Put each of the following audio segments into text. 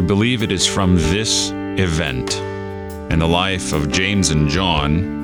believe it is from this event in the life of James and John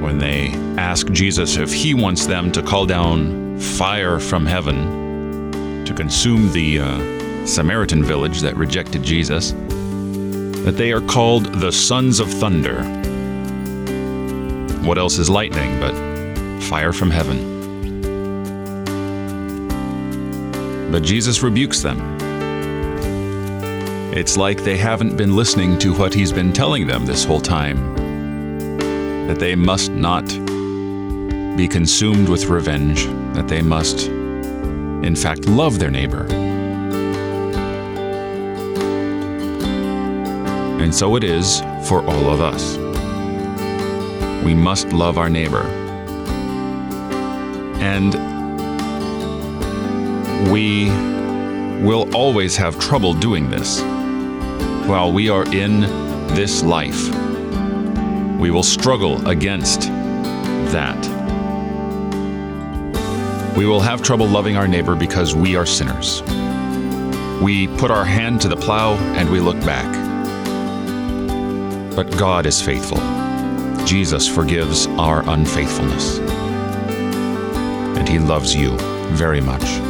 when they ask Jesus if he wants them to call down fire from heaven to consume the uh, Samaritan village that rejected Jesus, that they are called the sons of thunder. What else is lightning but fire from heaven? But Jesus rebukes them. It's like they haven't been listening to what he's been telling them this whole time that they must not be consumed with revenge, that they must, in fact, love their neighbor. And so it is for all of us. We must love our neighbor. And we will always have trouble doing this while we are in this life. We will struggle against that. We will have trouble loving our neighbor because we are sinners. We put our hand to the plow and we look back. But God is faithful. Jesus forgives our unfaithfulness. And He loves you very much.